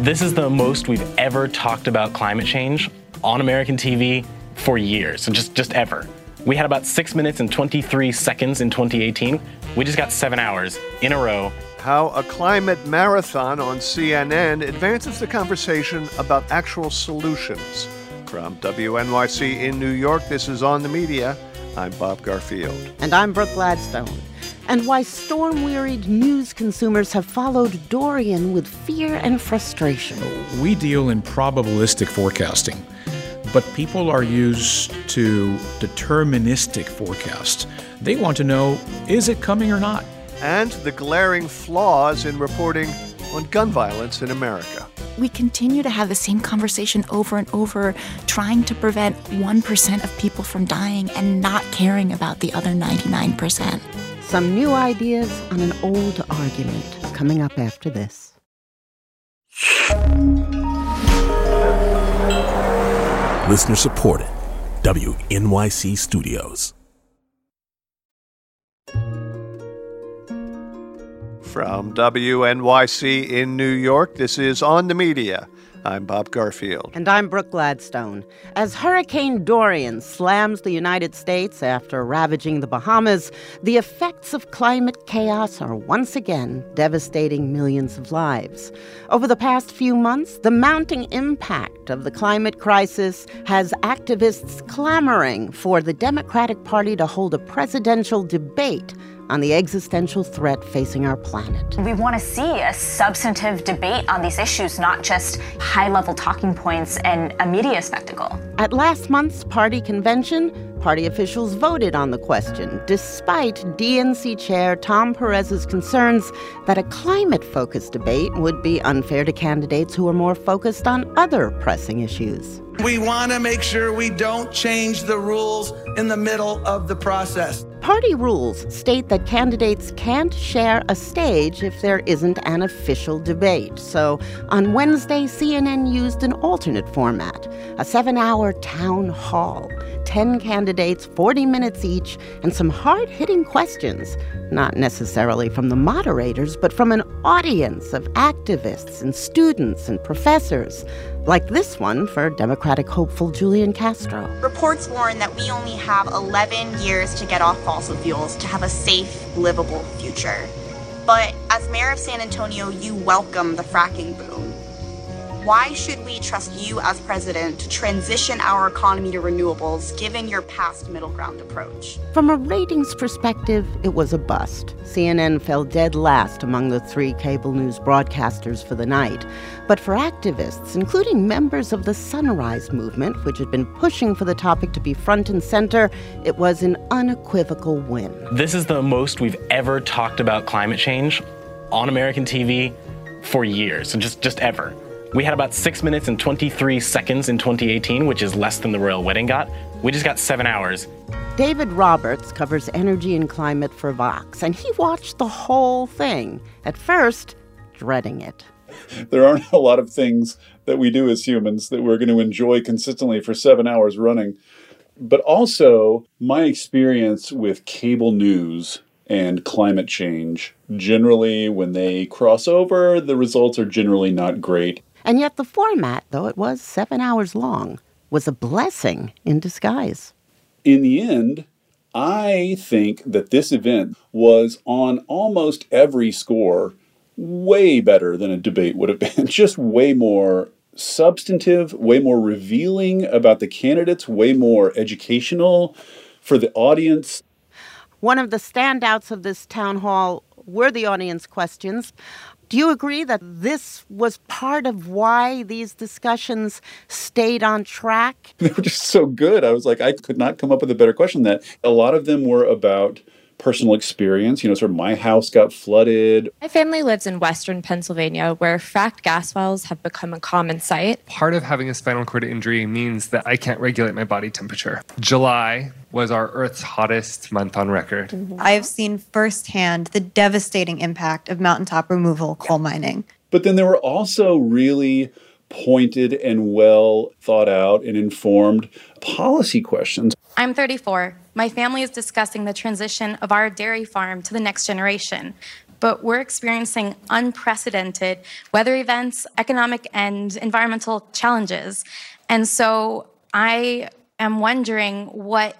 This is the most we've ever talked about climate change on American TV for years, so just, just ever. We had about six minutes and 23 seconds in 2018. We just got seven hours in a row. How a climate marathon on CNN advances the conversation about actual solutions. From WNYC in New York, this is On the Media. I'm Bob Garfield. And I'm Brooke Gladstone. And why storm wearied news consumers have followed Dorian with fear and frustration. We deal in probabilistic forecasting, but people are used to deterministic forecasts. They want to know is it coming or not? And the glaring flaws in reporting on gun violence in America we continue to have the same conversation over and over, trying to prevent 1% of people from dying and not caring about the other 99%. Some new ideas on an old argument coming up after this. Listener supported, WNYC Studios. From WNYC in New York, this is On the Media. I'm Bob Garfield. And I'm Brooke Gladstone. As Hurricane Dorian slams the United States after ravaging the Bahamas, the effects of climate chaos are once again devastating millions of lives. Over the past few months, the mounting impact of the climate crisis has activists clamoring for the Democratic Party to hold a presidential debate on the existential threat facing our planet. We want to see a substantive debate on these issues, not just high level talking points and a media spectacle. At last month's party convention, party officials voted on the question, despite DNC Chair Tom Perez's concerns that a climate focused debate would be unfair to candidates who are more focused on other pressing issues. We want to make sure we don't change the rules in the middle of the process. Party rules state that candidates can't share a stage if there isn't an official debate. So on Wednesday, CNN used an alternate format a seven hour town hall. 10 candidates, 40 minutes each, and some hard hitting questions, not necessarily from the moderators, but from an audience of activists and students and professors, like this one for Democratic hopeful Julian Castro. Reports warn that we only have 11 years to get off fossil fuels to have a safe, livable future. But as mayor of San Antonio, you welcome the fracking boom. Why should we trust you as president to transition our economy to renewables given your past middle ground approach? From a ratings perspective, it was a bust. CNN fell dead last among the three cable news broadcasters for the night. But for activists, including members of the Sunrise Movement, which had been pushing for the topic to be front and center, it was an unequivocal win. This is the most we've ever talked about climate change on American TV for years, so just, just ever. We had about six minutes and 23 seconds in 2018, which is less than the royal wedding got. We just got seven hours. David Roberts covers energy and climate for Vox, and he watched the whole thing, at first, dreading it. There aren't a lot of things that we do as humans that we're going to enjoy consistently for seven hours running. But also, my experience with cable news and climate change generally, when they cross over, the results are generally not great. And yet, the format, though it was seven hours long, was a blessing in disguise. In the end, I think that this event was on almost every score way better than a debate would have been. Just way more substantive, way more revealing about the candidates, way more educational for the audience. One of the standouts of this town hall were the audience questions. Do you agree that this was part of why these discussions stayed on track? They were just so good. I was like, I could not come up with a better question. That a lot of them were about personal experience. You know, sort of my house got flooded. My family lives in western Pennsylvania where fracked gas wells have become a common sight. Part of having a spinal cord injury means that I can't regulate my body temperature. July was our Earth's hottest month on record. Mm-hmm. I've seen firsthand the devastating impact of mountaintop removal coal mining. But then there were also really pointed and well thought out and informed policy questions. I'm 34. My family is discussing the transition of our dairy farm to the next generation. but we're experiencing unprecedented weather events, economic and environmental challenges. And so I am wondering what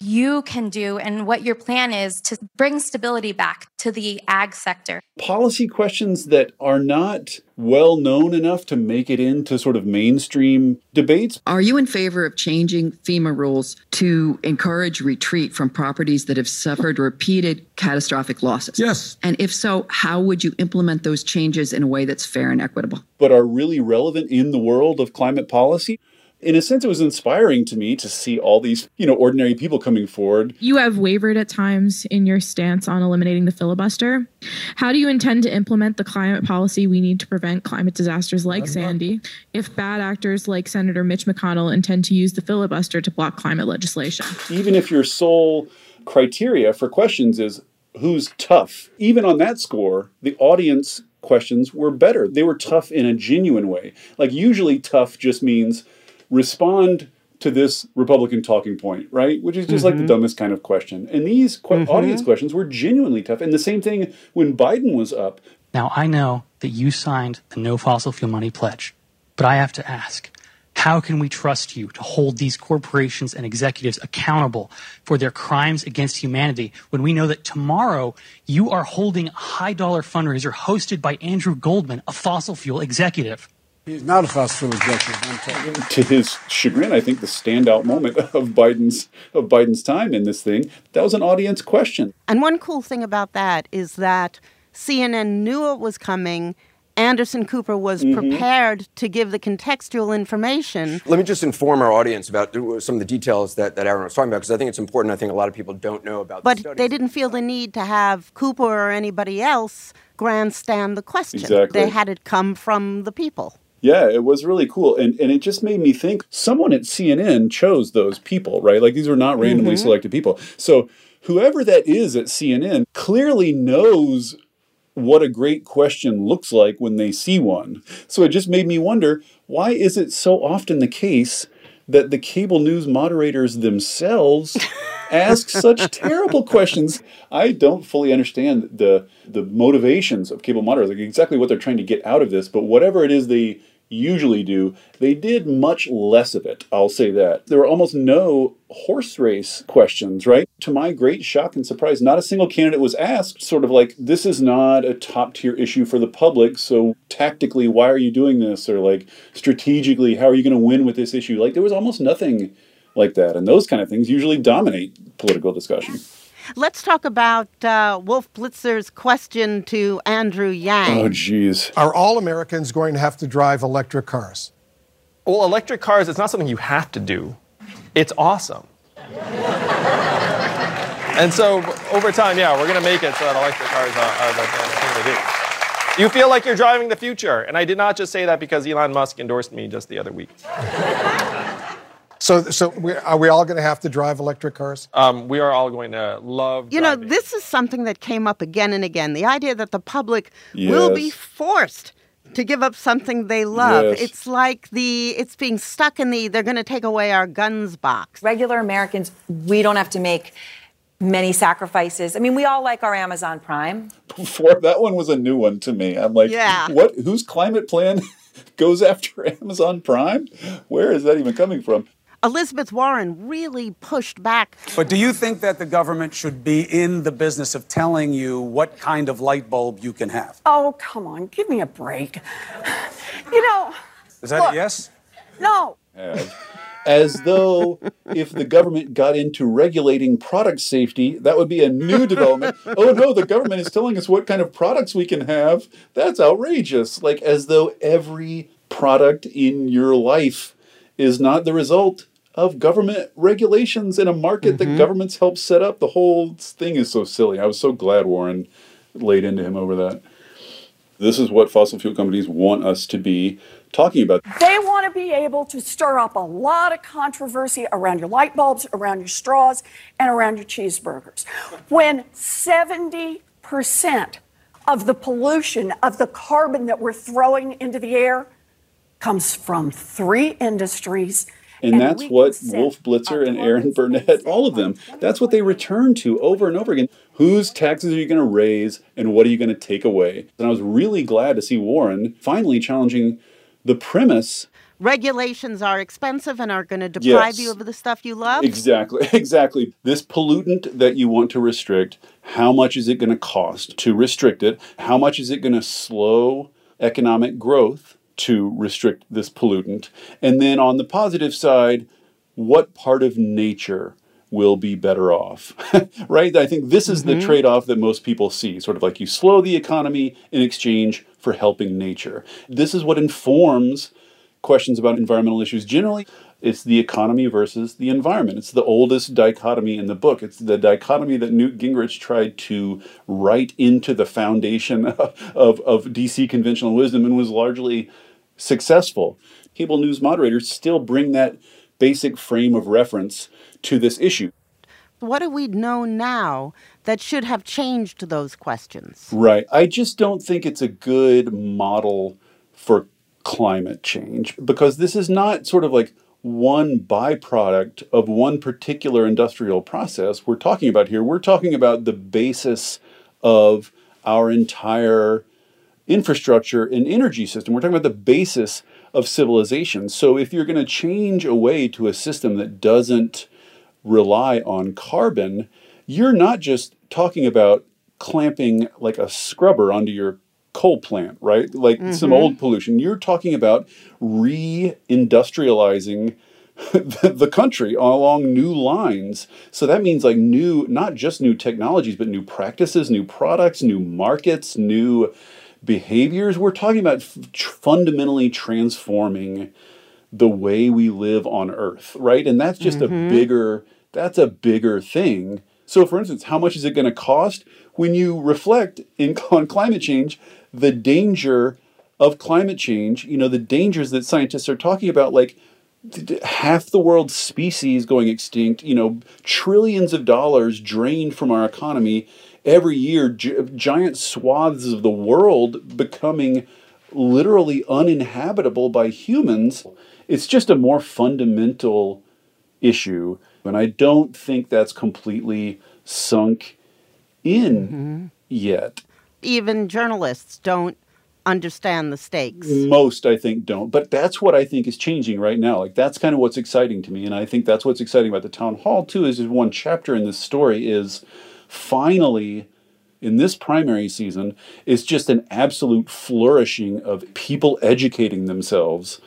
you can do and what your plan is to bring stability back to the ag sector. Policy questions that are not well known enough to make it into sort of mainstream debates. Are you in favor of changing FEMA rules to encourage retreat from properties that have suffered repeated catastrophic losses? Yes. And if so, how would you implement those changes in a way that's fair and equitable? But are really relevant in the world of climate policy? In a sense, it was inspiring to me to see all these, you know, ordinary people coming forward. You have wavered at times in your stance on eliminating the filibuster. How do you intend to implement the climate policy we need to prevent climate disasters like Sandy if bad actors like Senator Mitch McConnell intend to use the filibuster to block climate legislation? Even if your sole criteria for questions is who's tough, even on that score, the audience questions were better. They were tough in a genuine way. Like, usually, tough just means respond to this Republican talking point, right? Which is just mm-hmm. like the mm-hmm. dumbest kind of question. And these qu- mm-hmm. audience questions were genuinely tough. And the same thing when Biden was up. Now, I know that you signed the No Fossil Fuel Money pledge, but I have to ask how can we trust you to hold these corporations and executives accountable for their crimes against humanity when we know that tomorrow you are holding a high dollar fundraiser hosted by Andrew Goldman, a fossil fuel executive? He's not a fossil fuel executive. To his chagrin, I think the standout moment of Biden's of Biden's time in this thing that was an audience question. And one cool thing about that is that CNN knew it was coming. Anderson Cooper was mm-hmm. prepared to give the contextual information. Let me just inform our audience about some of the details that, that Aaron was talking about, because I think it's important. I think a lot of people don't know about But the they didn't feel the need to have Cooper or anybody else grandstand the question. Exactly. They had it come from the people. Yeah, it was really cool. And and it just made me think someone at CNN chose those people, right? Like these were not randomly mm-hmm. selected people. So whoever that is at CNN clearly knows what a great question looks like when they see one. So it just made me wonder why is it so often the case that the cable news moderators themselves ask such terrible questions. I don't fully understand the the motivations of cable moderators, like exactly what they're trying to get out of this. But whatever it is they usually do, they did much less of it. I'll say that. There were almost no horse race questions, right? To my great shock and surprise, not a single candidate was asked, sort of like, this is not a top tier issue for the public, so tactically, why are you doing this? Or like, strategically, how are you going to win with this issue? Like, there was almost nothing like that. And those kind of things usually dominate political discussion. Let's talk about uh, Wolf Blitzer's question to Andrew Yang. Oh, geez. Are all Americans going to have to drive electric cars? Well, electric cars, it's not something you have to do, it's awesome. and so over time, yeah, we're going to make it so that electric cars are, are the thing to do. You feel like you're driving the future. And I did not just say that because Elon Musk endorsed me just the other week. So, so we, are we all going to have to drive electric cars? Um, we are all going to love. You driving. know, this is something that came up again and again. The idea that the public yes. will be forced to give up something they love. Yes. It's like the it's being stuck in the they're going to take away our guns box. Regular Americans, we don't have to make many sacrifices. I mean, we all like our Amazon Prime. Before that one was a new one to me. I'm like, yeah. what? Whose climate plan goes after Amazon Prime? Where is that even coming from? Elizabeth Warren really pushed back. But do you think that the government should be in the business of telling you what kind of light bulb you can have? Oh, come on, give me a break. You know. Is that look, a yes? No. As though if the government got into regulating product safety, that would be a new development. oh no, the government is telling us what kind of products we can have. That's outrageous. Like as though every product in your life is not the result of government regulations in a market mm-hmm. that governments help set up. The whole thing is so silly. I was so glad Warren laid into him over that. This is what fossil fuel companies want us to be talking about. They want to be able to stir up a lot of controversy around your light bulbs, around your straws, and around your cheeseburgers. When 70% of the pollution, of the carbon that we're throwing into the air, comes from three industries And, that's what Wolf Blitzer and Erin Burnett, all of them, that's what they return to over and over again. Whose taxes are you going to raise and what are you going to take away? And I was really glad to see Warren finally challenging the premise Regulations are expensive and are going to deprive Yes. you of the stuff you love. Exactly, exactly. This pollutant that you want to restrict, how much is it going to cost to restrict it? How much is it going to slow economic growth to restrict this pollutant? And then on the positive side, what part of nature will be better off? right? I think this is the Mhm. trade off that most people see sort of like you slow the economy in exchange for helping nature. This is what informs questions about environmental issues generally it's the economy versus the environment it's the oldest dichotomy in the book it's the dichotomy that newt gingrich tried to write into the foundation of, of dc conventional wisdom and was largely successful cable news moderators still bring that basic frame of reference to this issue What do we know now that should have changed those questions? Right. I just don't think it's a good model for climate change because this is not sort of like one byproduct of one particular industrial process we're talking about here. We're talking about the basis of our entire infrastructure and energy system. We're talking about the basis of civilization. So if you're going to change away to a system that doesn't rely on carbon, you're not just talking about clamping like a scrubber onto your coal plant, right? Like some Mhm. old pollution. You're talking about re-industrializing the country along new lines. So that means like new, not just new technologies, but new practices, new products, new markets, new behaviors. We're talking about tr- fundamentally transforming the way we live on Earth, right? And that's just Mhm. a bigger, that's a bigger thing. So, for instance, how much is it going to cost when you reflect in, on climate change the danger of climate change? You know, the dangers that scientists are talking about, like half the world's species going extinct, you know, trillions of dollars drained from our economy every year, gi- giant swaths of the world becoming literally uninhabitable by humans. It's just a more fundamental issue. And I don't think that's completely sunk in mm-hmm. yet. Even journalists don't understand the stakes. Most, I think, don't. But that's what I think is changing right now. Like that's kind of what's exciting to me, and I think that's what's exciting about the town hall too. Is is one chapter in this story is finally in this primary season is just an absolute flourishing of people educating themselves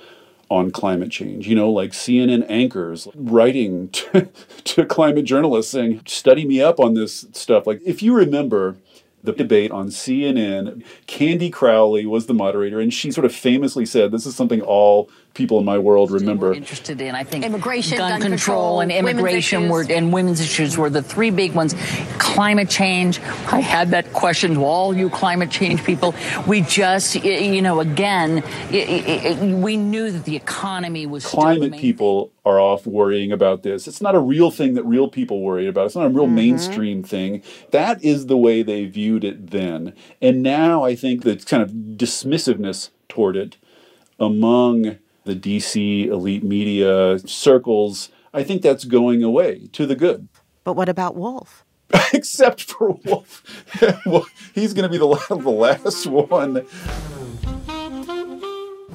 on climate change. You know, like CNN anchors writing to, to climate journalists saying, study me up on this stuff. Like, if you remember the debate on CNN, Candy Crowley was the moderator, and she sort of famously said, This is something all people in my world remember. interested in. I think Immigration, gun, gun control, control, and immigration were and women's issues were the three big ones. Climate change. I had that question to all you climate change people. We just, you know, again, we knew that the economy was Climate main people are off worrying about this. It's not a real thing that real people worry about. It's not a real mm-hmm. mainstream thing. That is the way they viewed it then. And now I think the kind of dismissiveness toward it among the DC elite media circles, I think that's going away to the good. But what about Wolf? Except for Wolf. Well, He's going to be the, the last one.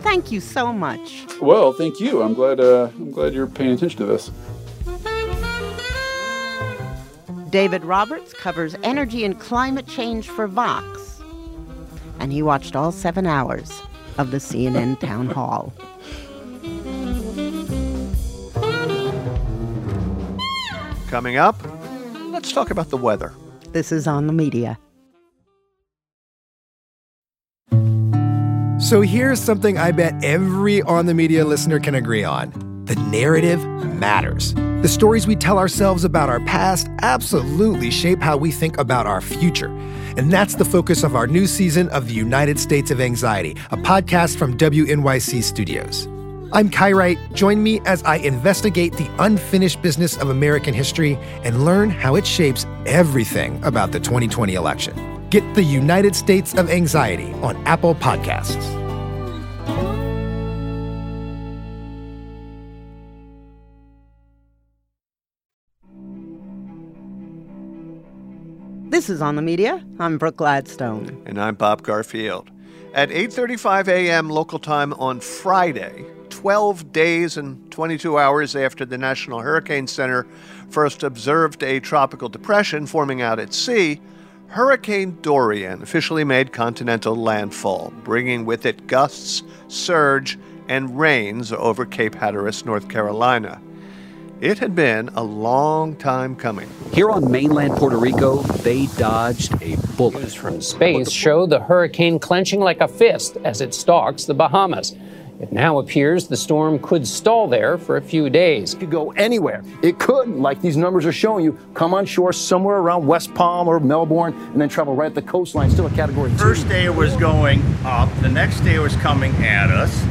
Thank you so much. Well, thank you. I'm glad. Uh, I'm glad you're paying attention to this. David Roberts covers energy and climate change for Vox. And he watched all seven hours of the CNN town hall. Coming up, let's talk about the weather. This is on the media. So here's something I bet every on the media listener can agree on the narrative matters. The stories we tell ourselves about our past absolutely shape how we think about our future. And that's the focus of our new season of The United States of Anxiety, a podcast from WNYC Studios. I'm Kai Wright. Join me as I investigate the unfinished business of American history and learn how it shapes everything about the 2020 election. Get the United States of Anxiety on Apple Podcasts. This is on the media. I'm Brooke Gladstone and I'm Bob Garfield. At 8:35 a.m. local time on Friday, 12 days and 22 hours after the National Hurricane Center first observed a tropical depression forming out at sea, Hurricane Dorian officially made continental landfall, bringing with it gusts, surge, and rains over Cape Hatteras, North Carolina. It had been a long time coming. Here on mainland Puerto Rico, they dodged a bullet. News from space show the hurricane clenching like a fist as it stalks the Bahamas. It now appears the storm could stall there for a few days. It could go anywhere. It could, like these numbers are showing you, come on shore somewhere around West Palm or Melbourne and then travel right at the coastline, still a category two. First day it was going up, the next day it was coming at us,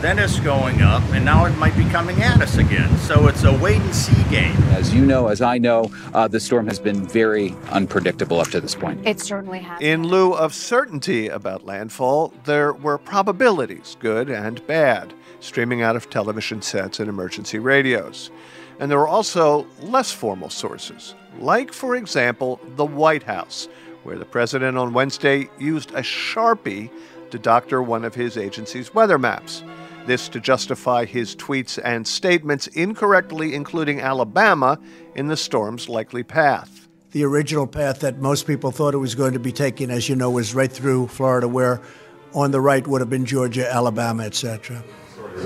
then it's going up, and now it might be coming at us again. So it's a wait and see game. As you know, as I know, uh, the storm has been very unpredictable up to this point. It certainly has. In lieu of certainty about landfall, there were probabilities, good and bad, streaming out of television sets and emergency radios. And there were also less formal sources, like, for example, the White House, where the president on Wednesday used a Sharpie to doctor one of his agency's weather maps. This to justify his tweets and statements incorrectly including Alabama in the storm's likely path. The original path that most people thought it was going to be taking, as you know, was right through Florida, where on the right would have been Georgia, Alabama, etc.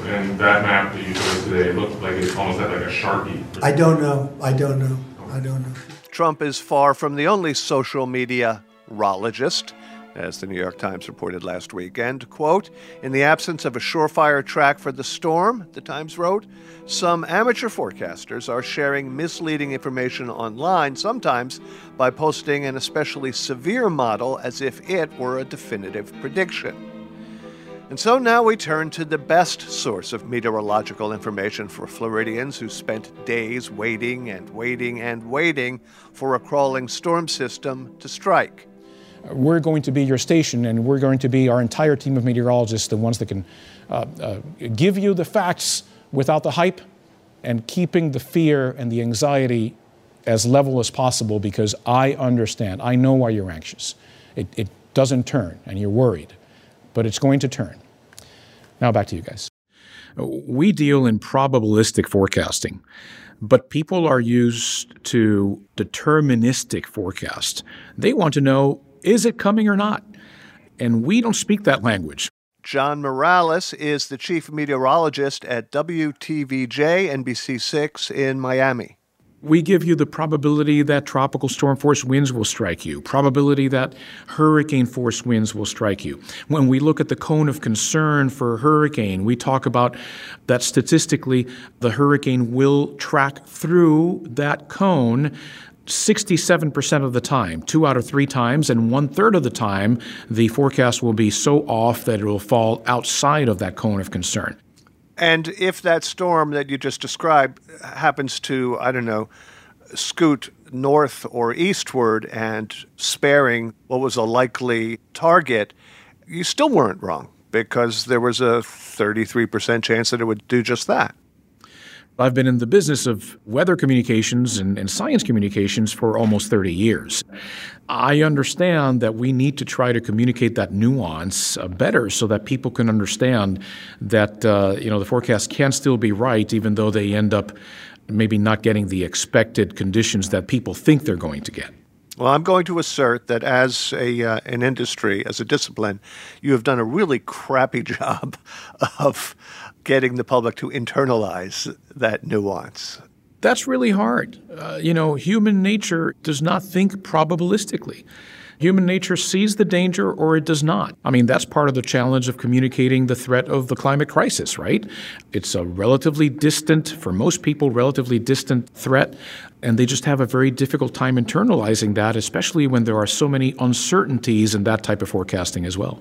And that map that you showed today looked like it almost had like a sharpie. I don't know. I don't know. I don't know. Trump is far from the only social media rologist as the New York Times reported last week. And, quote, in the absence of a surefire track for the storm, the Times wrote, some amateur forecasters are sharing misleading information online, sometimes by posting an especially severe model as if it were a definitive prediction. And so now we turn to the best source of meteorological information for Floridians who spent days waiting and waiting and waiting for a crawling storm system to strike we're going to be your station and we're going to be our entire team of meteorologists, the ones that can uh, uh, give you the facts without the hype and keeping the fear and the anxiety as level as possible because I understand. I know why you're anxious. It, it doesn't turn and you're worried, but it's going to turn. Now back to you guys. We deal in probabilistic forecasting, but people are used to deterministic forecast. They want to know is it coming or not? And we don't speak that language. John Morales is the chief meteorologist at WTVJ NBC6 in Miami. We give you the probability that tropical storm force winds will strike you, probability that hurricane force winds will strike you. When we look at the cone of concern for a hurricane, we talk about that statistically the hurricane will track through that cone 67% of the time, two out of three times, and one third of the time, the forecast will be so off that it will fall outside of that cone of concern. And if that storm that you just described happens to, I don't know, scoot north or eastward and sparing what was a likely target, you still weren't wrong because there was a 33% chance that it would do just that. I've been in the business of weather communications and, and, science communications for almost 30 years. I understand that we need to try to communicate that nuance uh, better so that people can understand that uh, you know the forecast can still be right even though they end up maybe not getting the expected conditions that people think they're going to get. Well, I'm going to assert that as a uh, an industry, as a discipline, you have done a really crappy job of getting the public to internalize that nuance. That's really hard. Uh, you know, human nature does not think probabilistically. Human nature sees the danger or it does not. I mean, that's part of the challenge of communicating the threat of the climate crisis, right? It's a relatively distant, for most people, relatively distant threat, and they just have a very difficult time internalizing that, especially when there are so many uncertainties in that type of forecasting as well.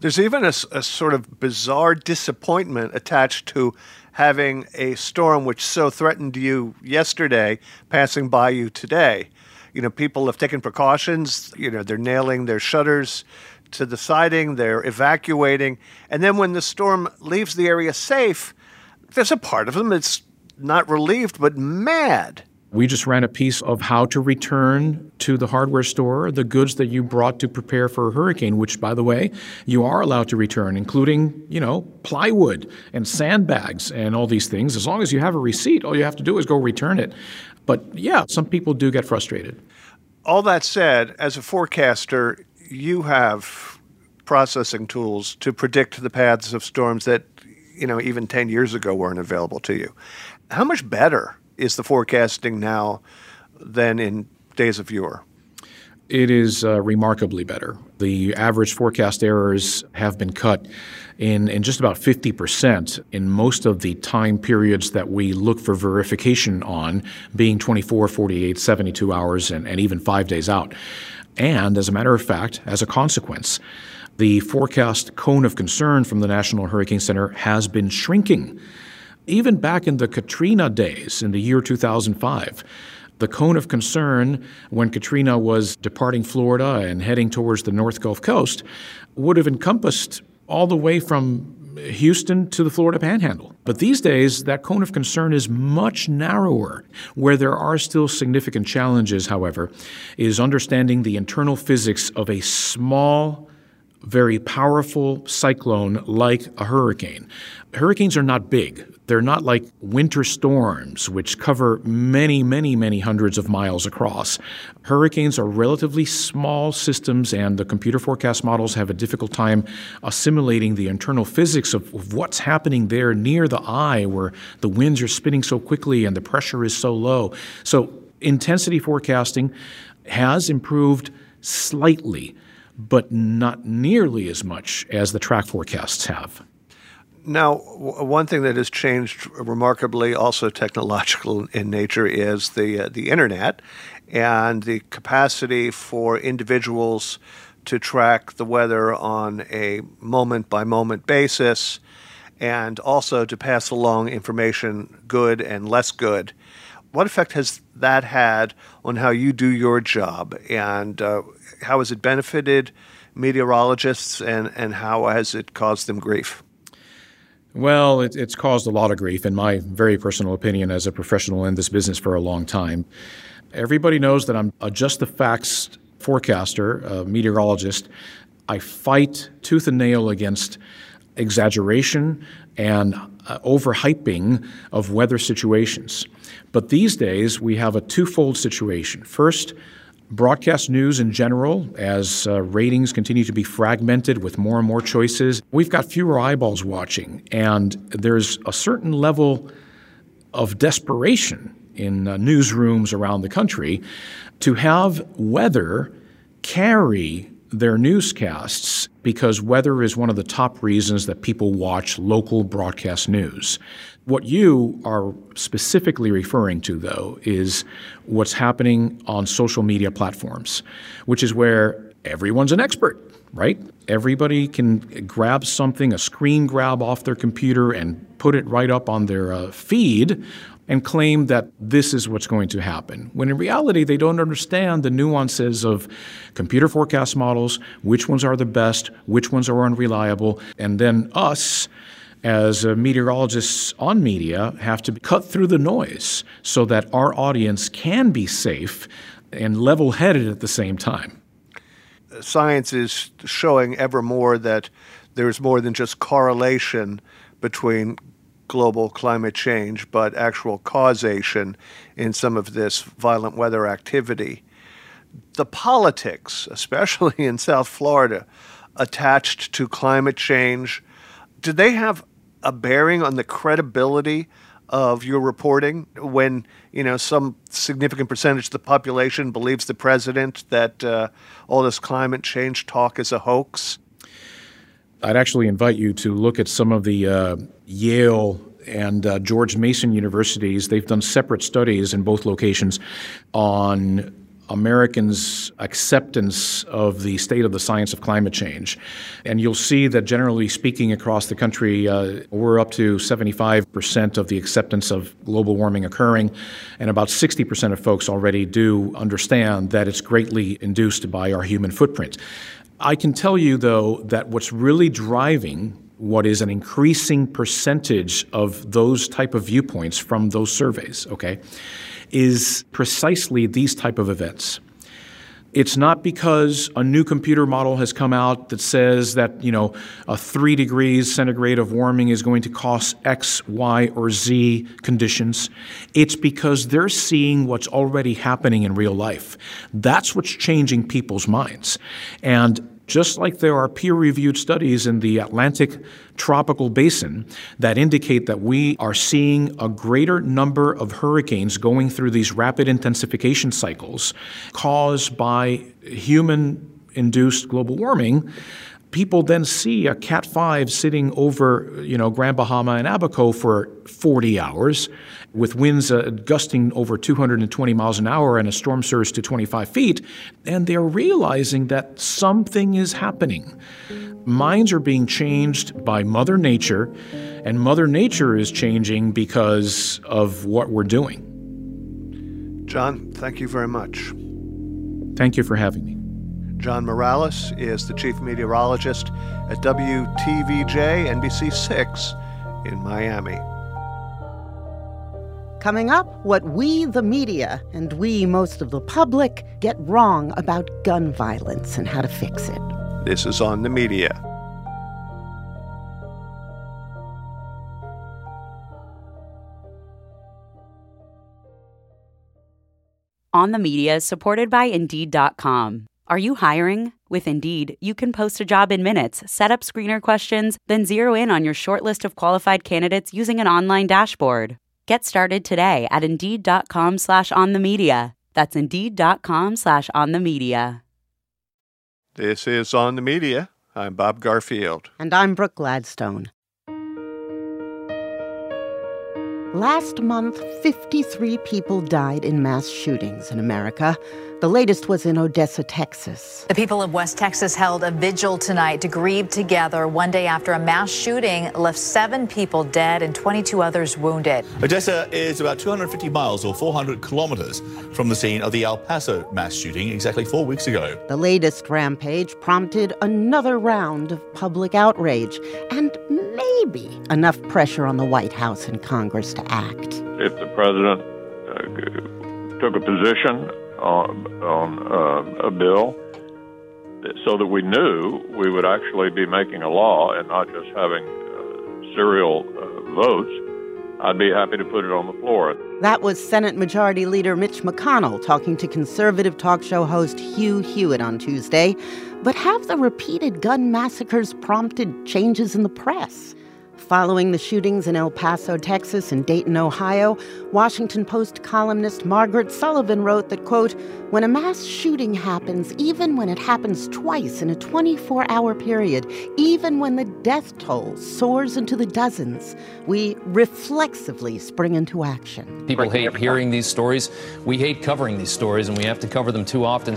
There's even a, a, sort of bizarre disappointment attached to having a storm which so threatened you yesterday passing by you today. You know, people have taken precautions. You know, they're nailing their shutters to the siding, they're evacuating. And then when the storm leaves the area safe, there's a part of them that's not relieved but mad We just ran a piece of how to return to the hardware store the goods that you brought to prepare for a hurricane, which, by the way, you are allowed to return, including, you know, plywood and sandbags and all these things. As long as you have a receipt, all you have to do is go return it. But yeah, some people do get frustrated. All that said, as a forecaster, you have processing tools to predict the paths of storms that, you know, even 10 years ago weren't available to you. How much better is the forecasting now than in days of yore? It is uh, remarkably better. The average forecast errors have been cut in, in just about 50% in most of the time periods that we look for verification on, being 24, 48, 72 hours, and, and even five days out. And as a matter of fact, as a consequence, the forecast cone of concern from the National Hurricane Center has been shrinking. Even back in the Katrina days in the year 2005, the cone of concern when Katrina was departing Florida and heading towards the North Gulf Coast would have encompassed all the way from Houston to the Florida Panhandle. But these days, that cone of concern is much narrower. Where there are still significant challenges, however, is understanding the internal physics of a small, very powerful cyclone like a hurricane. Hurricanes are not big. They're not like winter storms, which cover many, many, many hundreds of miles across. Hurricanes are relatively small systems, and the computer forecast models have a difficult time assimilating the internal physics of, of what's happening there near the eye, where the winds are spinning so quickly and the pressure is so low. So, intensity forecasting has improved slightly, but not nearly as much as the track forecasts have. Now, one thing that has changed remarkably, also technological in nature, is the uh, the internet and the capacity for individuals to track the weather on a moment by moment basis, and also to pass along information, good and less good. What effect has that had on how you do your job, and uh, how has it benefited meteorologists, and, and how has it caused them grief? Well, it, it's caused a lot of grief, in my very personal opinion, as a professional in this business for a long time. Everybody knows that I'm a just the facts forecaster, a meteorologist. I fight tooth and nail against exaggeration and uh, overhyping of weather situations. But these days, we have a twofold situation. First, broadcast news in general, as uh, ratings continue to be fragmented with more and more choices, we've got fewer eyeballs watching. And there's a certain level of desperation in uh, newsrooms around the country to have weather carry their newscasts because weather is one of the top reasons that people watch local broadcast news. What you are specifically referring to, though, is what's happening on social media platforms, which is where everyone's an expert, right? Everybody can grab something, a screen grab off their computer, and put it right up on their uh, feed and claim that this is what's going to happen. When in reality, they don't understand the nuances of computer forecast models, which ones are the best, which ones are unreliable, and then us as meteorologists on media have to cut through the noise so that our audience can be safe and level headed at the same time. Science is showing ever more that there's more than just correlation between global climate change, but actual causation in some of this violent weather activity. The politics, especially in South Florida, attached to climate change, do they have a bearing on the credibility of your reporting when you know some significant percentage of the population believes the president that uh, all this climate change talk is a hoax? I'd actually invite you to look at some of the uh, Yale and uh, George Mason universities. They've done separate studies in both locations on Americans' acceptance of the state of the science of climate change. And you'll see that generally speaking across the country, uh, we're up to 75% of the acceptance of global warming occurring, and about 60% of folks already do understand that it's greatly induced by our human footprint. I can tell you, though, that what's really driving what is an increasing percentage of those type of viewpoints from those surveys, okay, is precisely these type of events. It's not because a new computer model has come out that says that, you know, a three degrees centigrade of warming is going to cause X, Y, or Z conditions. It's because they're seeing what's already happening in real life. That's what's changing people's minds. And just like there are peer reviewed studies in the Atlantic tropical basin that indicate that we are seeing a greater number of hurricanes going through these rapid intensification cycles caused by human induced global warming, people then see a Cat 5 sitting over, you know, Grand Bahama and Abaco for 40 hours with winds uh, gusting over 220 miles an hour and a storm surge to 25 feet, and they're realizing that something is happening. Minds are being changed by Mother Nature, and Mother Nature is changing because of what we're doing. John, thank you very much. Thank you for having me. John Morales is the chief meteorologist at WTVJ NBC 6 in Miami. Coming up, what we, the media, and we, most of the public, get wrong about gun violence and how to fix it. This is On the Media. On the Media is supported by Indeed.com. Are you hiring? With Indeed, you can post a job in minutes, set up screener questions, then zero in on your short list of qualified candidates using an online dashboard. Get started today at Indeed.com slash on the media. That's Indeed.com slash on the media. This is On the Media. I'm Bob Garfield. And I'm Brooke Gladstone. Last month, 53 people died in mass shootings in America. The latest was in Odessa, Texas. The people of West Texas held a vigil tonight to grieve together one day after a mass shooting left seven people dead and 22 others wounded. Odessa is about 250 miles or 400 kilometers from the scene of the El Paso mass shooting exactly four weeks ago. The latest rampage prompted another round of public outrage and maybe enough pressure on the White House and Congress to act. If the president uh, took a position on, on uh, a bill so that we knew we would actually be making a law and not just having uh, serial uh, votes, I'd be happy to put it on the floor. That was Senate Majority Leader Mitch McConnell talking to conservative talk show host Hugh Hewitt on Tuesday. But have the repeated gun massacres prompted changes in the press? Following the shootings in El Paso, Texas and Dayton, Ohio, Washington Post columnist Margaret Sullivan wrote that, quote, when a mass shooting happens, even when it happens twice in a 24 hour period, even when the death toll soars into the dozens, we reflexively spring into action. People hate hearing these stories. We hate covering these stories, and we have to cover them too often.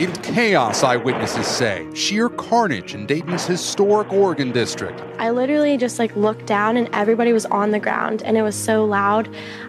In chaos, eyewitnesses say. Sheer carnage in Dayton's historic Oregon district. I literally just like looked down and everybody was on the ground and it was so loud.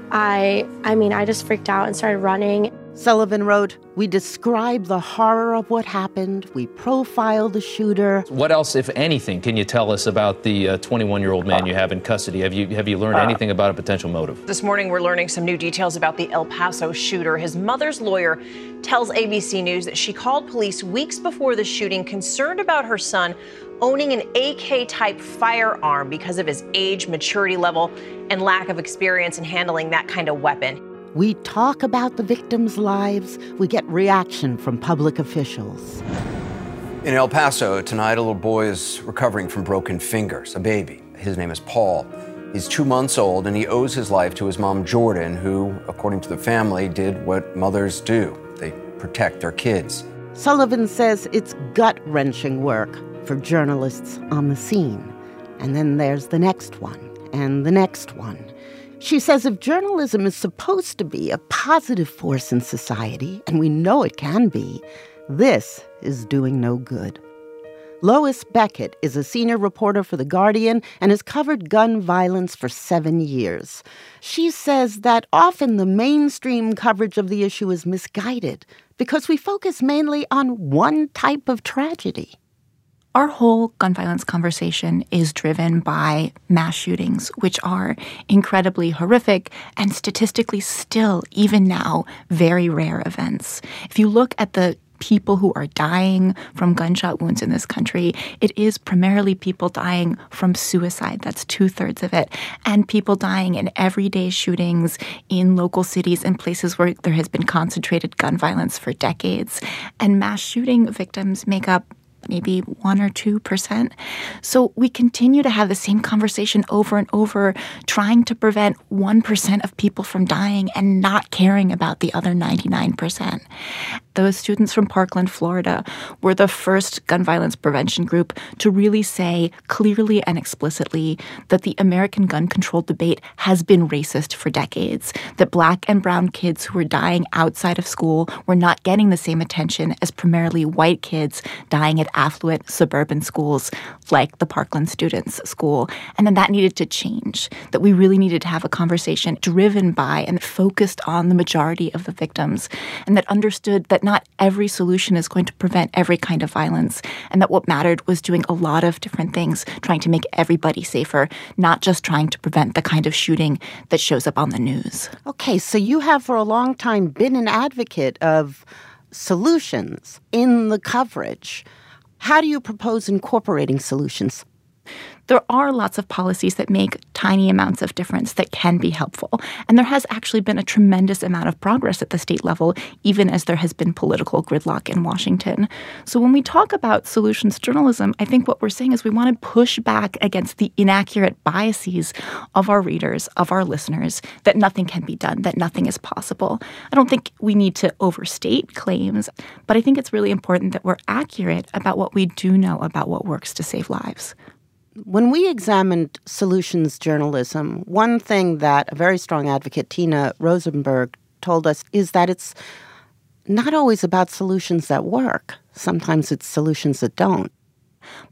I I mean, I just freaked out and started running. Sullivan wrote, We describe the horror of what happened. We profile the shooter. What else, if anything, can you tell us about the 21 uh, year old man you have in custody? Have you, have you learned anything about a potential motive? This morning, we're learning some new details about the El Paso shooter. His mother's lawyer tells ABC News that she called police weeks before the shooting, concerned about her son owning an AK type firearm because of his age, maturity level, and lack of experience in handling that kind of weapon. We talk about the victims' lives, we get reaction from public officials. In El Paso tonight, a little boy is recovering from broken fingers, a baby. His name is Paul. He's two months old and he owes his life to his mom, Jordan, who, according to the family, did what mothers do they protect their kids. Sullivan says it's gut wrenching work for journalists on the scene. And then there's the next one, and the next one. She says if journalism is supposed to be a positive force in society, and we know it can be, this is doing no good. Lois Beckett is a senior reporter for The Guardian and has covered gun violence for seven years. She says that often the mainstream coverage of the issue is misguided because we focus mainly on one type of tragedy. Our whole gun violence conversation is driven by mass shootings, which are incredibly horrific and statistically still, even now, very rare events. If you look at the people who are dying from gunshot wounds in this country, it is primarily people dying from suicide. That's two thirds of it. And people dying in everyday shootings in local cities and places where there has been concentrated gun violence for decades. And mass shooting victims make up maybe one or two percent. So we continue to have the same conversation over and over, trying to prevent 1% of people from dying and not caring about the other 99%. Those students from Parkland, Florida, were the first gun violence prevention group to really say clearly and explicitly that the American gun control debate has been racist for decades, that black and brown kids who were dying outside of school were not getting the same attention as primarily white kids dying at affluent suburban schools like the Parkland Students School, and then that needed to change, that we really needed to have a conversation driven by and focused on the majority of the victims, and that understood that not every solution is going to prevent every kind of violence, and that what mattered was doing a lot of different things, trying to make everybody safer, not just trying to prevent the kind of shooting that shows up on the news. Okay, so you have for a long time been an advocate of solutions in the coverage. How do you propose incorporating solutions? There are lots of policies that make tiny amounts of difference that can be helpful. And there has actually been a tremendous amount of progress at the state level, even as there has been political gridlock in Washington. So when we talk about solutions journalism, I think what we're saying is we want to push back against the inaccurate biases of our readers, of our listeners, that nothing can be done, that nothing is possible. I don't think we need to overstate claims, but I think it's really important that we're accurate about what we do know about what works to save lives. When we examined solutions journalism, one thing that a very strong advocate, Tina Rosenberg, told us is that it's not always about solutions that work. Sometimes it's solutions that don't.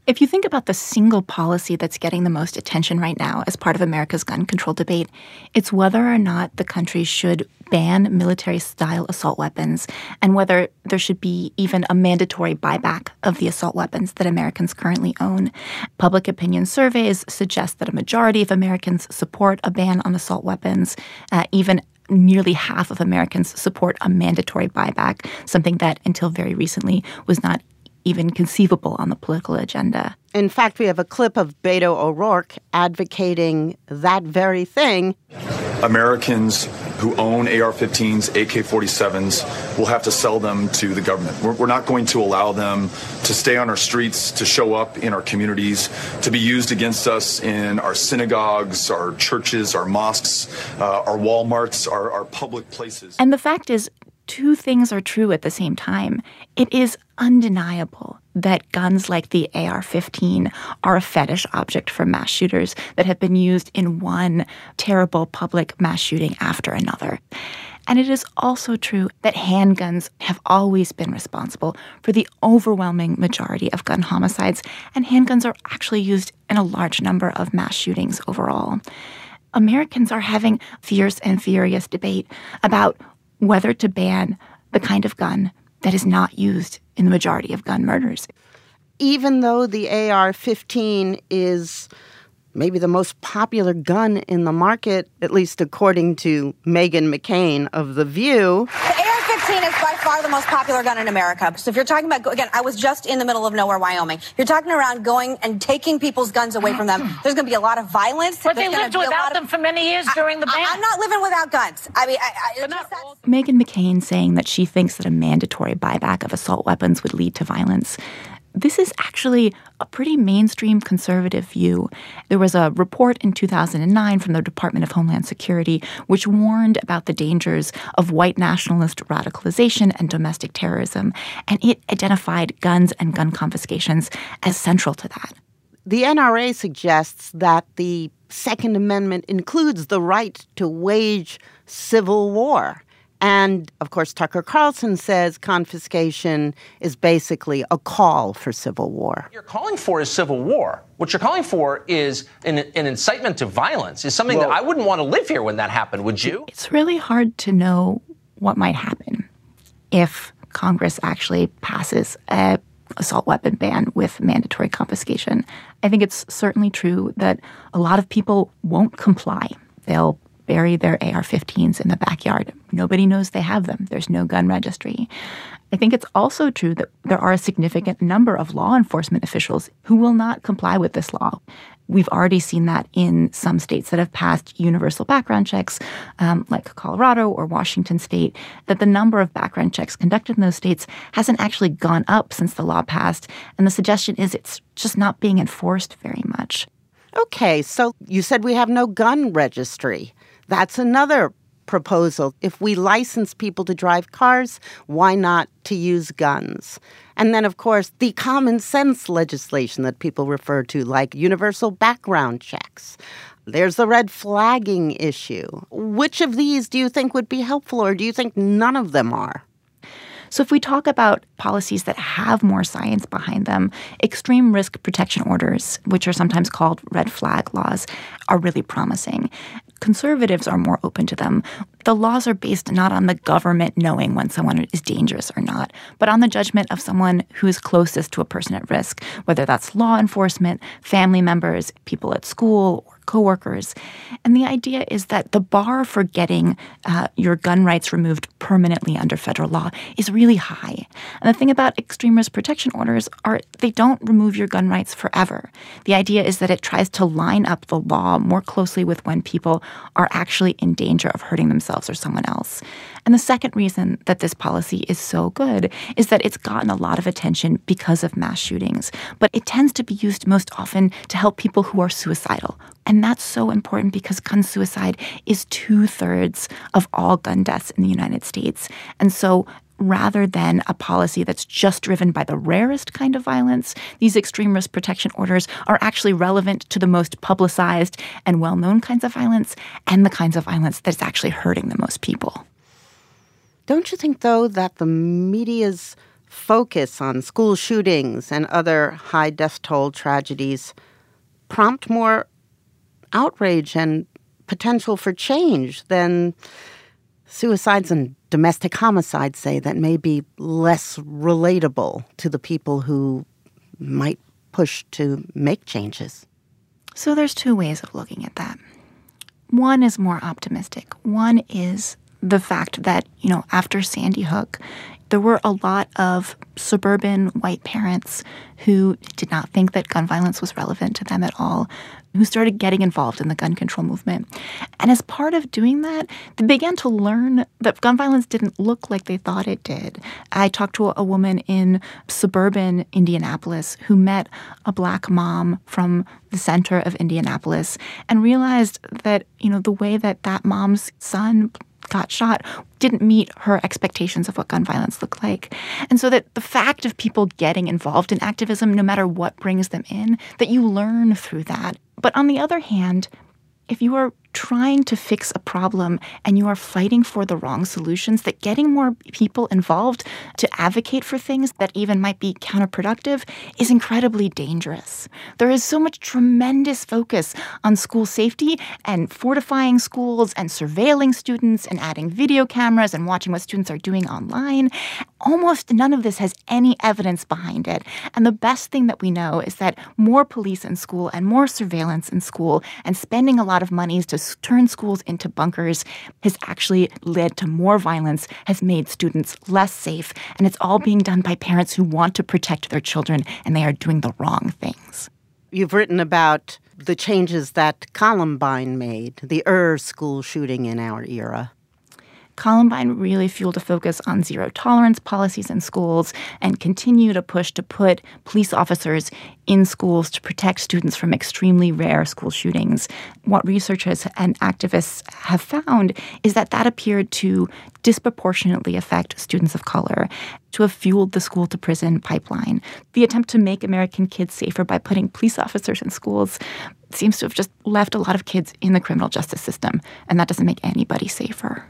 If you think about the single policy that's getting the most attention right now as part of America's gun control debate, it's whether or not the country should ban military style assault weapons and whether there should be even a mandatory buyback of the assault weapons that Americans currently own. Public opinion surveys suggest that a majority of Americans support a ban on assault weapons, uh, even nearly half of Americans support a mandatory buyback, something that until very recently was not even conceivable on the political agenda. In fact, we have a clip of Beto O'Rourke advocating that very thing. Americans who own AR 15s, AK 47s, will have to sell them to the government. We're, we're, not going to allow them to stay on our streets, to show up in our communities, to be used against us in our synagogues, our churches, our mosques, uh, our Walmarts, our, our public places. And the fact is, two things are true at the same time. It is undeniable that guns like the AR 15 are a fetish object for mass shooters that have been used in one terrible public mass shooting after another. And it is also true that handguns have always been responsible for the overwhelming majority of gun homicides, and handguns are actually used in a large number of mass shootings overall. Americans are having fierce and furious debate about whether to ban the kind of gun that is not used in the majority of gun murders. Even though the AR 15 is maybe the most popular gun in the market, at least according to Meghan McCain of The View. The AR-15 is by far the most popular gun in America. So if you're talking about, again, I was just in the middle of nowhere, Wyoming. You're talking around going and taking people's guns away from them. There's going to be a lot of violence. But There's they gonna lived without lot them of, for many years during the ban. I, am not living without guns. I mean, I, I, just, Meghan McCain saying that she thinks that a mandatory buyback of assault weapons would lead to violence. This is actually a pretty mainstream conservative view. There was a report in 2009 from the Department of Homeland Security which warned about the dangers of white nationalist radicalization and domestic terrorism, and it identified guns and gun confiscations as central to that. The NRA suggests that the Second Amendment includes the right to wage civil war. And of course, Tucker Carlson says confiscation is basically a call for civil war. What you're calling for is civil war. What you're calling for is an, an incitement to violence, is something Well- that I wouldn't want to live here when that happened, would you? It's really hard to know what might happen if Congress actually passes a assault weapon ban with mandatory confiscation. I think it's certainly true that a lot of people won't comply. They'll bury their AR 15s in the backyard. Nobody knows they have them. There's no gun registry. I think it's also true that there are a significant number of law enforcement officials who will not comply with this law. We've already seen that in some states that have passed universal background checks, um, like Colorado or Washington state, that the number of background checks conducted in those states hasn't actually gone up since the law passed. And the suggestion is it's just not being enforced very much. Okay, so you said we have no gun registry. That's another proposal. If we license people to drive cars, why not to use guns? And then, of course, the common sense legislation that people refer to, like universal background checks. There's the red flagging issue. Which of these do you think would be helpful, or do you think none of them are? So, if we talk about policies that have more science behind them, extreme risk protection orders, which are sometimes called red flag laws, are really promising conservatives are more open to them. The laws are based not on the government knowing when someone is dangerous or not, but on the judgment of someone who is closest to a person at risk, whether that's law enforcement, family members, people at school, or coworkers. And the idea is that the bar for getting uh, your gun rights removed permanently under federal law is really high. And the thing about extreme risk protection orders are they don't remove your gun rights forever. The idea is that it tries to line up the law more closely with when people are actually in danger of hurting themselves or someone else. And the second reason that this policy is so good is that it's gotten a lot of attention because of mass shootings, but it tends to be used most often to help people who are suicidal. And that's so important because gun suicide is two thirds of all gun deaths in the United States. And so rather than a policy that's just driven by the rarest kind of violence, these extreme risk protection orders are actually relevant to the most publicized and well known kinds of violence and the kinds of violence that's actually hurting the most people. Don't you think, though, that the media's focus on school shootings and other high death toll tragedies prompt more outrage and potential for change than suicides and domestic homicides, say, that may be less relatable to the people who might push to make changes? So there's two ways of looking at that. One is more optimistic. One is the fact that, you know, after Sandy Hook, there were a lot of suburban white parents who did not think that gun violence was relevant to them at all, who started getting involved in the gun control movement. And as part of doing that, they began to learn that gun violence didn't look like they thought it did. I talked to a woman in suburban Indianapolis who met a black mom from the center of Indianapolis and realized that, you know, the way that that mom's son got shot didn't meet her expectations of what gun violence looked like. And so that the fact of people getting involved in activism, no matter what brings them in, that you learn through that. But on the other hand, if you are trying to fix a problem and you are fighting for the wrong solutions, that getting more people involved to advocate for things that even might be counterproductive is incredibly dangerous. There is so much tremendous focus on school safety and fortifying schools and surveilling students and adding video cameras and watching what students are doing online. Almost none of this has any evidence behind it. And the best thing that we know is that more police in school and more surveillance in school and spending a lot of money to turn schools into bunkers has actually led to more violence, has made students less safe, and it's all being done by parents who want to protect their children and they are doing the wrong things. You've written about the changes that Columbine made, the Ur school shooting in our era. Columbine really fueled a focus on zero tolerance policies in schools and continued a push to put police officers in schools to protect students from extremely rare school shootings. What researchers and activists have found is that that appeared to disproportionately affect students of color, to have fueled the school to prison pipeline. The attempt to make American kids safer by putting police officers in schools seems to have just left a lot of kids in the criminal justice system, and that doesn't make anybody safer.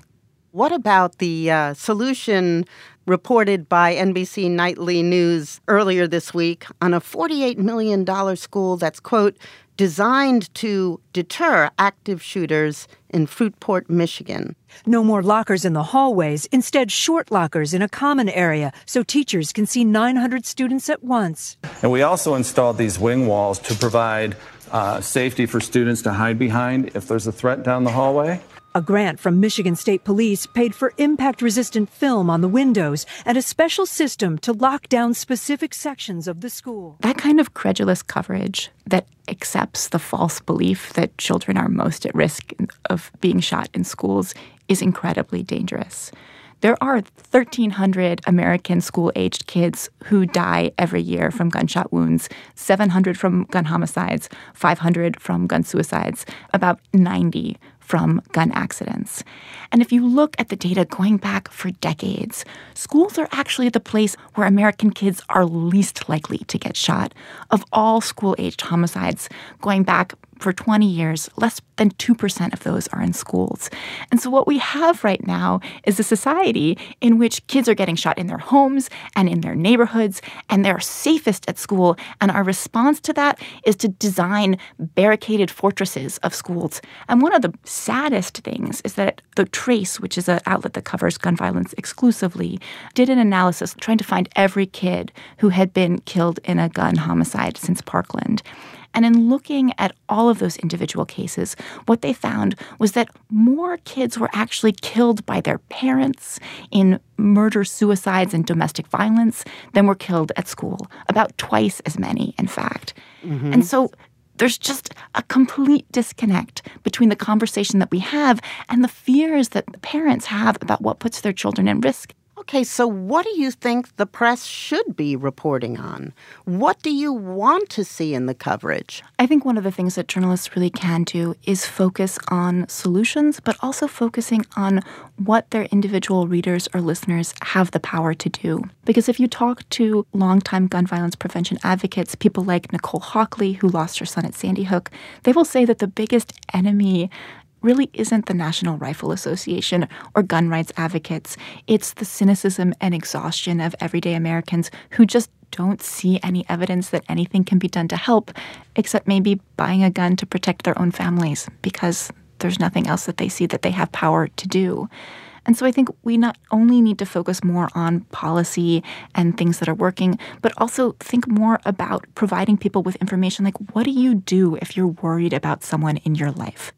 What about the uh, solution reported by NBC Nightly News earlier this week on a $48 million school that's, quote, designed to deter active shooters in Fruitport, Michigan. No more lockers in the hallways, instead, short lockers in a common area so teachers can see 900 students at once. And we also installed these wing walls to provide uh, safety for students to hide behind if there's a threat down the hallway. A grant from Michigan State Police paid for impact resistant film on the windows and a special system to lock down specific sections of the school. That kind of credulous coverage that accepts the false belief that children are most at risk of being shot in schools is incredibly dangerous. There are 1,300 American school aged kids who die every year from gunshot wounds, 700 from gun homicides, 500 from gun suicides, about 90 from gun accidents. And if you look at the data going back for decades, schools are actually the place where American kids are least likely to get shot. Of all school aged homicides going back for 20 years, less than 2% of those are in schools. And so, what we have right now is a society in which kids are getting shot in their homes and in their neighborhoods, and they're safest at school. And our response to that is to design barricaded fortresses of schools. And one of the saddest things is that the Trace, which is an outlet that covers gun violence exclusively, did an analysis trying to find every kid who had been killed in a gun homicide since Parkland. And in looking at all of those individual cases, what they found was that more kids were actually killed by their parents in murder, suicides, and domestic violence than were killed at school. About twice as many, in fact. Mm-hmm. And so there's just a complete disconnect between the conversation that we have and the fears that the parents have about what puts their children in risk. Okay, so what do you think the press should be reporting on? What do you want to see in the coverage? I think one of the things that journalists really can do is focus on solutions, but also focusing on what their individual readers or listeners have the power to do. Because if you talk to longtime gun violence prevention advocates, people like Nicole Hockley, who lost her son at Sandy Hook, they will say that the biggest enemy really isn't the National Rifle Association or gun rights advocates. It's the cynicism and exhaustion of everyday Americans who just don't see any evidence that anything can be done to help, except maybe buying a gun to protect their own families because there's nothing else that they see that they have power to do. And so I think we not only need to focus more on policy and things that are working, but also think more about providing people with information like what do you do if you're worried about someone in your life?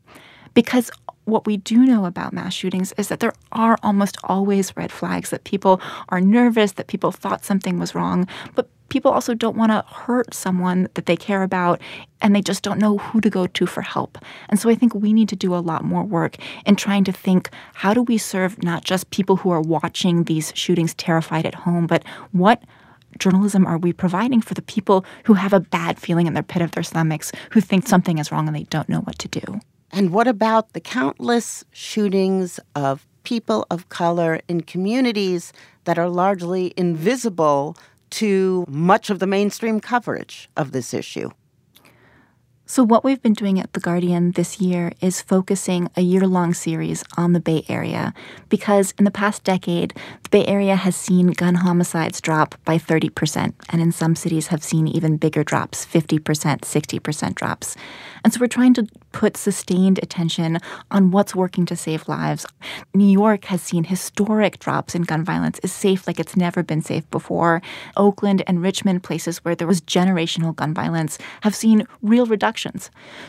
Because what we do know about mass shootings is that there are almost always red flags that people are nervous, that people thought something was wrong, but people also don't want to hurt someone that they care about and they just don't know who to go to for help. And so I think we need to do a lot more work in trying to think how do we serve not just people who are watching these shootings terrified at home, but what journalism are we providing for the people who have a bad feeling in their pit of their stomachs, who think something is wrong and they don't know what to do? And what about the countless shootings of people of color in communities that are largely invisible to much of the mainstream coverage of this issue? So, what we've been doing at The Guardian this year is focusing a year long series on the Bay Area because in the past decade, the Bay Area has seen gun homicides drop by 30%, and in some cities have seen even bigger drops 50%, 60% drops. And so, we're trying to put sustained attention on what's working to save lives. New York has seen historic drops in gun violence, is safe like it's never been safe before. Oakland and Richmond, places where there was generational gun violence, have seen real reductions.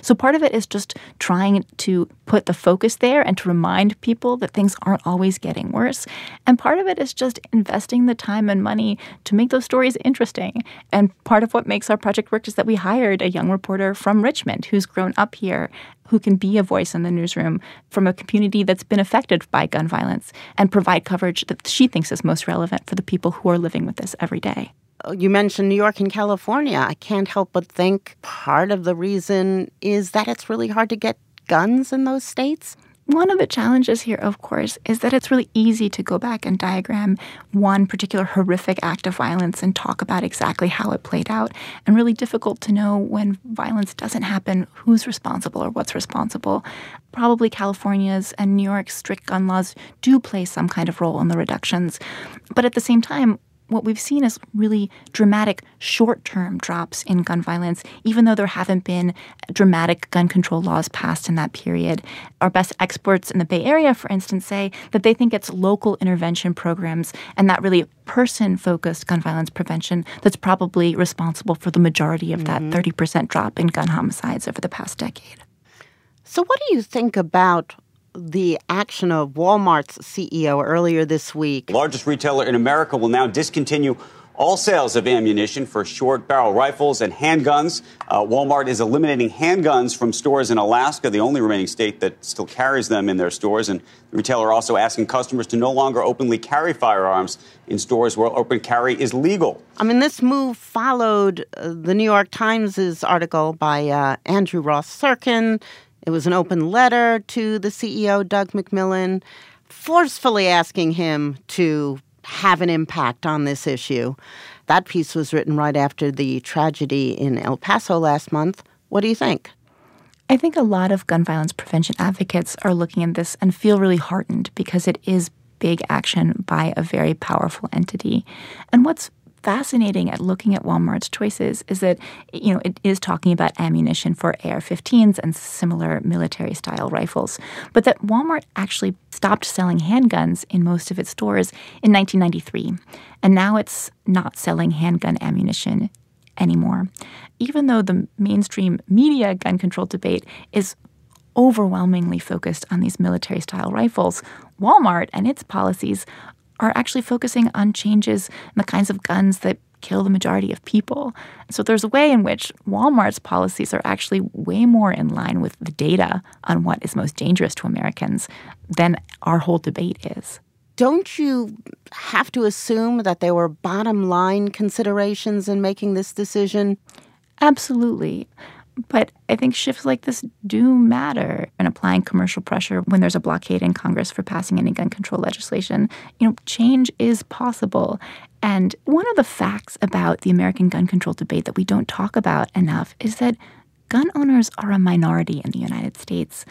So part of it is just trying to put the focus there and to remind people that things aren't always getting worse. And part of it is just investing the time and money to make those stories interesting. And part of what makes our project work is that we hired a young reporter from Richmond who's grown up here who can be a voice in the newsroom from a community that's been affected by gun violence and provide coverage that she thinks is most relevant for the people who are living with this every day. You mentioned New York and California. I can't help but think part of the reason is that it's really hard to get guns in those states. One of the challenges here, of course, is that it's really easy to go back and diagram one particular horrific act of violence and talk about exactly how it played out, and really difficult to know when violence doesn't happen who's responsible or what's responsible. Probably California's and New York's strict gun laws do play some kind of role in the reductions. But at the same time, what we've seen is really dramatic short term drops in gun violence, even though there haven't been dramatic gun control laws passed in that period. Our best experts in the Bay Area, for instance, say that they think it's local intervention programs and that really person focused gun violence prevention that's probably responsible for the majority of mm-hmm. that 30% drop in gun homicides over the past decade. So, what do you think about the action of Walmart's CEO earlier this week. largest retailer in America will now discontinue all sales of ammunition for short barrel rifles and handguns. Uh, Walmart is eliminating handguns from stores in Alaska, the only remaining state that still carries them in their stores. And the retailer also asking customers to no longer openly carry firearms in stores where open carry is legal. I mean, this move followed uh, the New York Times' article by uh, Andrew Ross Sorkin it was an open letter to the CEO, Doug McMillon, forcefully asking him to have an impact on this issue. That piece was written right after the tragedy in El Paso last month. What do you think? I think a lot of gun violence prevention advocates are looking at this and feel really heartened because it is big action by a very powerful entity. And what's fascinating at looking at Walmart's choices is that you know it is talking about ammunition for AR-15s and similar military-style rifles, but that Walmart actually stopped selling handguns in most of its stores in 1993, and now it's not selling handgun ammunition anymore. Even though the mainstream media gun control debate is overwhelmingly focused on these military style rifles, Walmart and its policies are actually focusing on changes in the kinds of guns that kill the majority of people. So there's a way in which Walmart's policies are actually way more in line with the data on what is most dangerous to Americans than our whole debate is. Don't you have to assume that there were bottom line considerations in making this decision? Absolutely. But I think shifts like this do matter in applying commercial pressure when there's a blockade in Congress for passing any gun control legislation. You know, change is possible. And one of the facts about the American gun control debate that we don't talk about enough is that gun owners are a minority in the United States.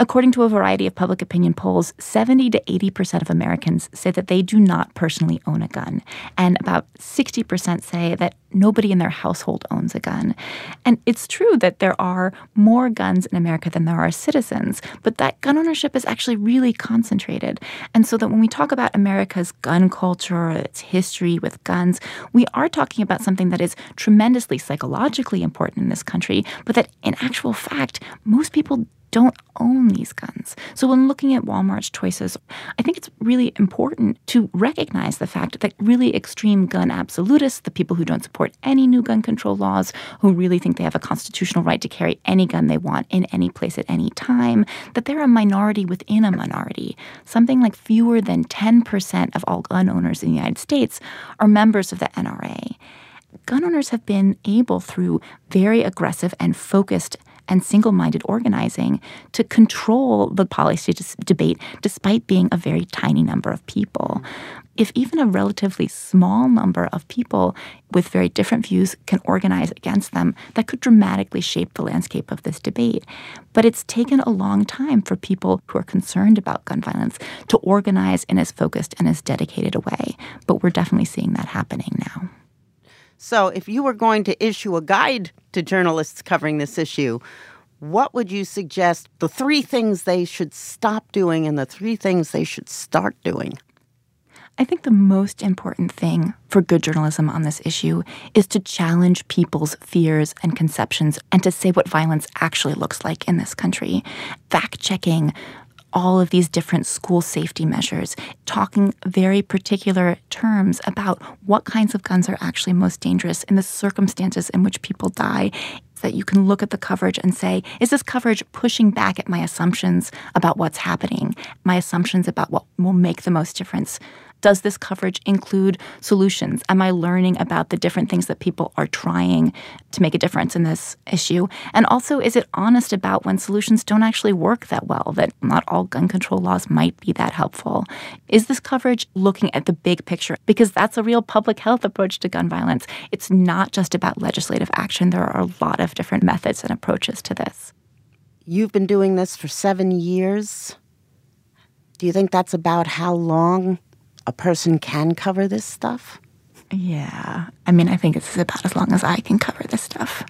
According to a variety of public opinion polls, 70 to 80% of Americans say that they do not personally own a gun. And about 60% say that nobody in their household owns a gun. And it's true that there are more guns in America than there are citizens, but that gun ownership is actually really concentrated. And so that when we talk about America's gun culture, its history with guns, we are talking about something that is tremendously psychologically important in this country, but that in actual fact, most people don't own these guns. So when looking at Walmart's choices, I think it's really important to recognize the fact that really extreme gun absolutists, the people who don't support any new gun control laws, who really think they have a constitutional right to carry any gun they want in any place at any time, that they're a minority within a minority. Something like fewer than 10% of all gun owners in the United States are members of the NRA gun owners have been able, through very aggressive and focused and single minded organizing to control the policy debate despite being a very tiny number of people. If even a relatively small number of people with very different views can organize against them, that could dramatically shape the landscape of this debate. But it's taken a long time for people who are concerned about gun violence to organize in as focused and as dedicated a way. But we're definitely seeing that happening now. So, if you were going to issue a guide to journalists covering this issue, what would you suggest the three things they should stop doing and the three things they should start doing? I think the most important thing for good journalism on this issue is to challenge people's fears and conceptions and to say what violence actually looks like in this country. Fact checking, all of these different school safety measures, talking very particular terms about what kinds of guns are actually most dangerous in the circumstances in which people die. That you can look at the coverage and say, is this coverage pushing back at my assumptions about what's happening, my assumptions about what will make the most difference Does this coverage include solutions? Am I learning about the different things that people are trying to make a difference in this issue? And also, is it honest about when solutions don't actually work that well, that not all gun control laws might be that helpful? Is this coverage looking at the big picture? Because that's a real public health approach to gun violence. It's not just about legislative action, there are a lot of different methods and approaches to this. You've been doing this for seven years. Do you think that's about how long a person can cover this stuff? Yeah. I mean, I think it's about as long as I can cover this stuff.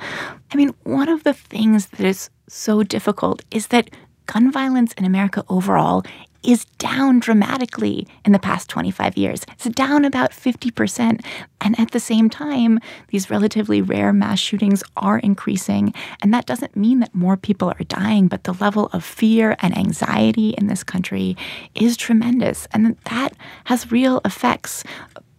I mean, one of the things that is so difficult is that gun violence in America overall is down dramatically in the past 25 years. It's down about 50%. And at the same time, these relatively rare mass shootings are increasing. And that doesn't mean that more people are dying, but the level of fear and anxiety in this country is tremendous. And that has real effects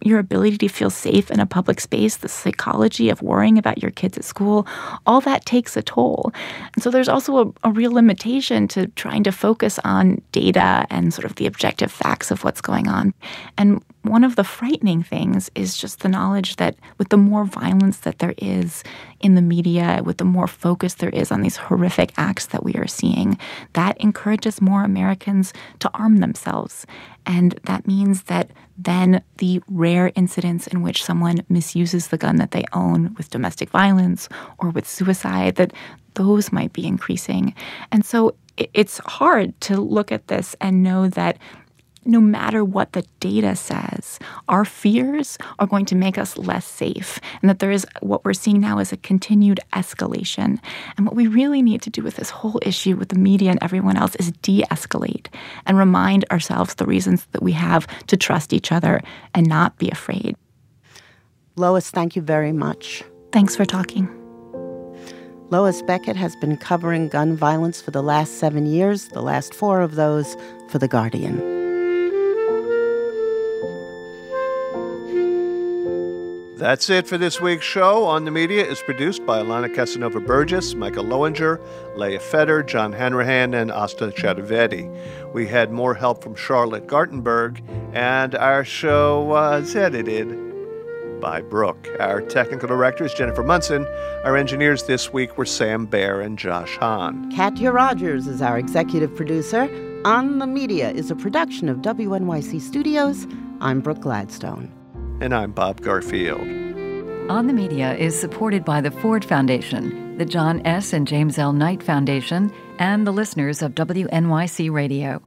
your ability to feel safe in a public space, the psychology of worrying about your kids at school, all that takes a toll. And so there's also a, a, real limitation to trying to focus on data and sort of the objective facts of what's going on. And one of the frightening things is just the knowledge that with the more violence that there is in the media, with the more focus there is on these horrific acts that we are seeing, that encourages more Americans to arm themselves. And that means that then the rare incidents in which someone misuses the gun that they own with domestic violence or with suicide, that those might be increasing. And so it's hard to look at this and know that no matter what the data says, our fears are going to make us less safe. And that there is what we're seeing now is a continued escalation. And what we really need to do with this whole issue with the media and everyone else is de escalate and remind ourselves the reasons that we have to trust each other and not be afraid. Lois, thank you very much. Thanks for talking. Lois Beckett has been covering gun violence for the last seven years, the last four of those for The Guardian. That's it for this week's show. On the Media is produced by Alana Casanova Burgess, Micah Loewinger, Leah Feder, John Hanrahan, and Asta Chaturvedi. We had more help from Charlotte Gartenberg, and our show was edited by Brooke. Our technical director is Jennifer Munson. Our engineers this week were Sam Baer and Josh Hahn. Katya Rogers is our executive producer. On the Media is a production of WNYC Studios. I'm Brooke Gladstone. And I'm Bob Garfield. On the Media is supported by the Ford Foundation, the John S. and James L. Knight Foundation, and the listeners of WNYC Radio.